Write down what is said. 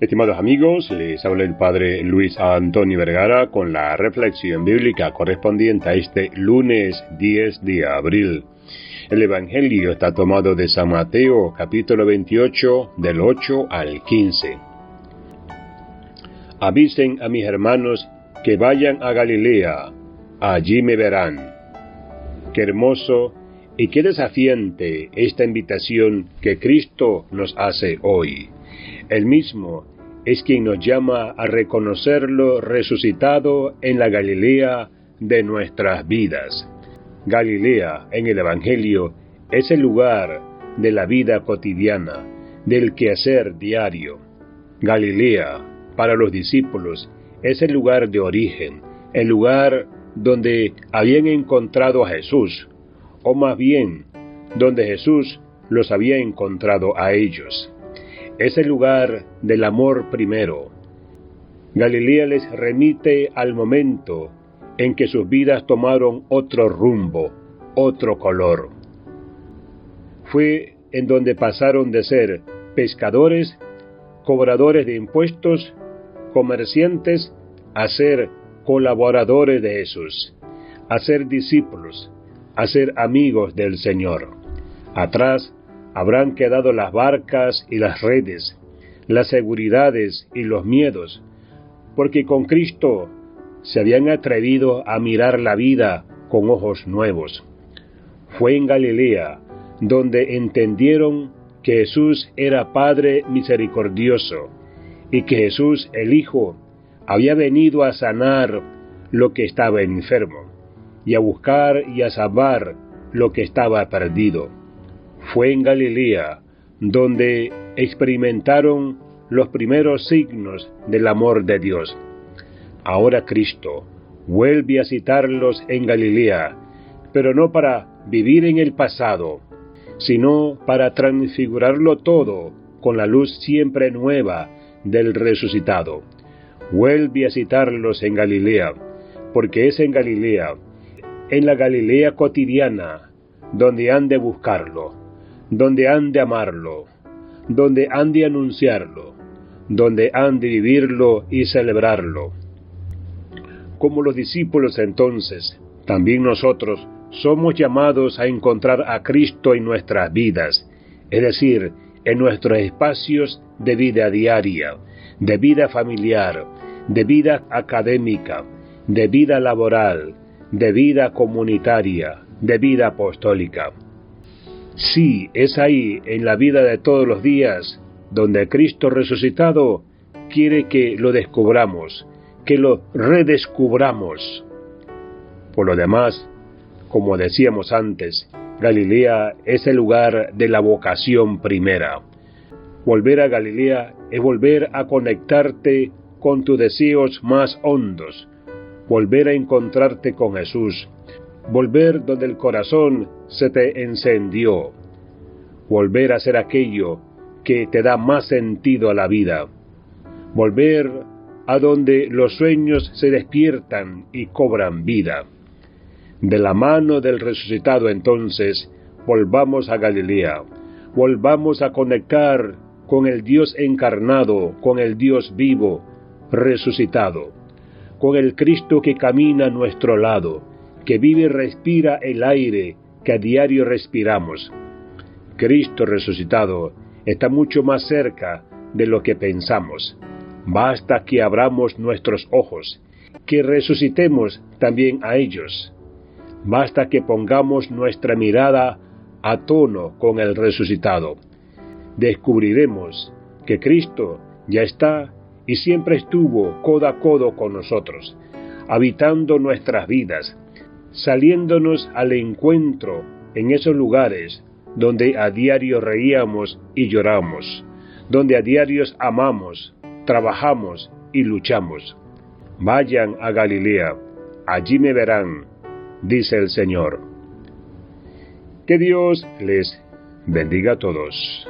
Estimados amigos, les habla el Padre Luis Antonio Vergara con la reflexión bíblica correspondiente a este lunes 10 de abril. El Evangelio está tomado de San Mateo capítulo 28 del 8 al 15. Avisen a mis hermanos que vayan a Galilea, allí me verán. Qué hermoso y qué desafiante esta invitación que Cristo nos hace hoy. El mismo es quien nos llama a reconocerlo resucitado en la Galilea de nuestras vidas. Galilea en el Evangelio es el lugar de la vida cotidiana, del quehacer diario. Galilea, para los discípulos, es el lugar de origen, el lugar donde habían encontrado a Jesús, o más bien, donde Jesús los había encontrado a ellos es el lugar del amor primero. Galilea les remite al momento en que sus vidas tomaron otro rumbo, otro color. Fue en donde pasaron de ser pescadores, cobradores de impuestos, comerciantes, a ser colaboradores de Jesús, a ser discípulos, a ser amigos del Señor. Atrás habrán quedado las barcas y las redes, las seguridades y los miedos, porque con Cristo se habían atrevido a mirar la vida con ojos nuevos. Fue en Galilea donde entendieron que Jesús era Padre misericordioso y que Jesús el Hijo había venido a sanar lo que estaba enfermo y a buscar y a salvar lo que estaba perdido fue en Galilea donde experimentaron los primeros signos del amor de Dios. Ahora Cristo vuelve a citarlos en Galilea, pero no para vivir en el pasado, sino para transfigurarlo todo con la luz siempre nueva del resucitado. Vuelve a citarlos en Galilea, porque es en Galilea, en la Galilea cotidiana, donde han de buscarlo donde han de amarlo, donde han de anunciarlo, donde han de vivirlo y celebrarlo. Como los discípulos entonces, también nosotros somos llamados a encontrar a Cristo en nuestras vidas, es decir, en nuestros espacios de vida diaria, de vida familiar, de vida académica, de vida laboral, de vida comunitaria, de vida apostólica. Sí, es ahí, en la vida de todos los días, donde Cristo resucitado quiere que lo descubramos, que lo redescubramos. Por lo demás, como decíamos antes, Galilea es el lugar de la vocación primera. Volver a Galilea es volver a conectarte con tus deseos más hondos, volver a encontrarte con Jesús, volver donde el corazón se te encendió, volver a ser aquello que te da más sentido a la vida, volver a donde los sueños se despiertan y cobran vida. De la mano del resucitado entonces, volvamos a Galilea, volvamos a conectar con el Dios encarnado, con el Dios vivo, resucitado, con el Cristo que camina a nuestro lado, que vive y respira el aire que a diario respiramos. Cristo resucitado está mucho más cerca de lo que pensamos. Basta que abramos nuestros ojos, que resucitemos también a ellos. Basta que pongamos nuestra mirada a tono con el resucitado. Descubriremos que Cristo ya está y siempre estuvo codo a codo con nosotros, habitando nuestras vidas, saliéndonos al encuentro en esos lugares donde a diario reíamos y lloramos, donde a diarios amamos, trabajamos y luchamos. Vayan a Galilea, allí me verán, dice el Señor. Que Dios les bendiga a todos.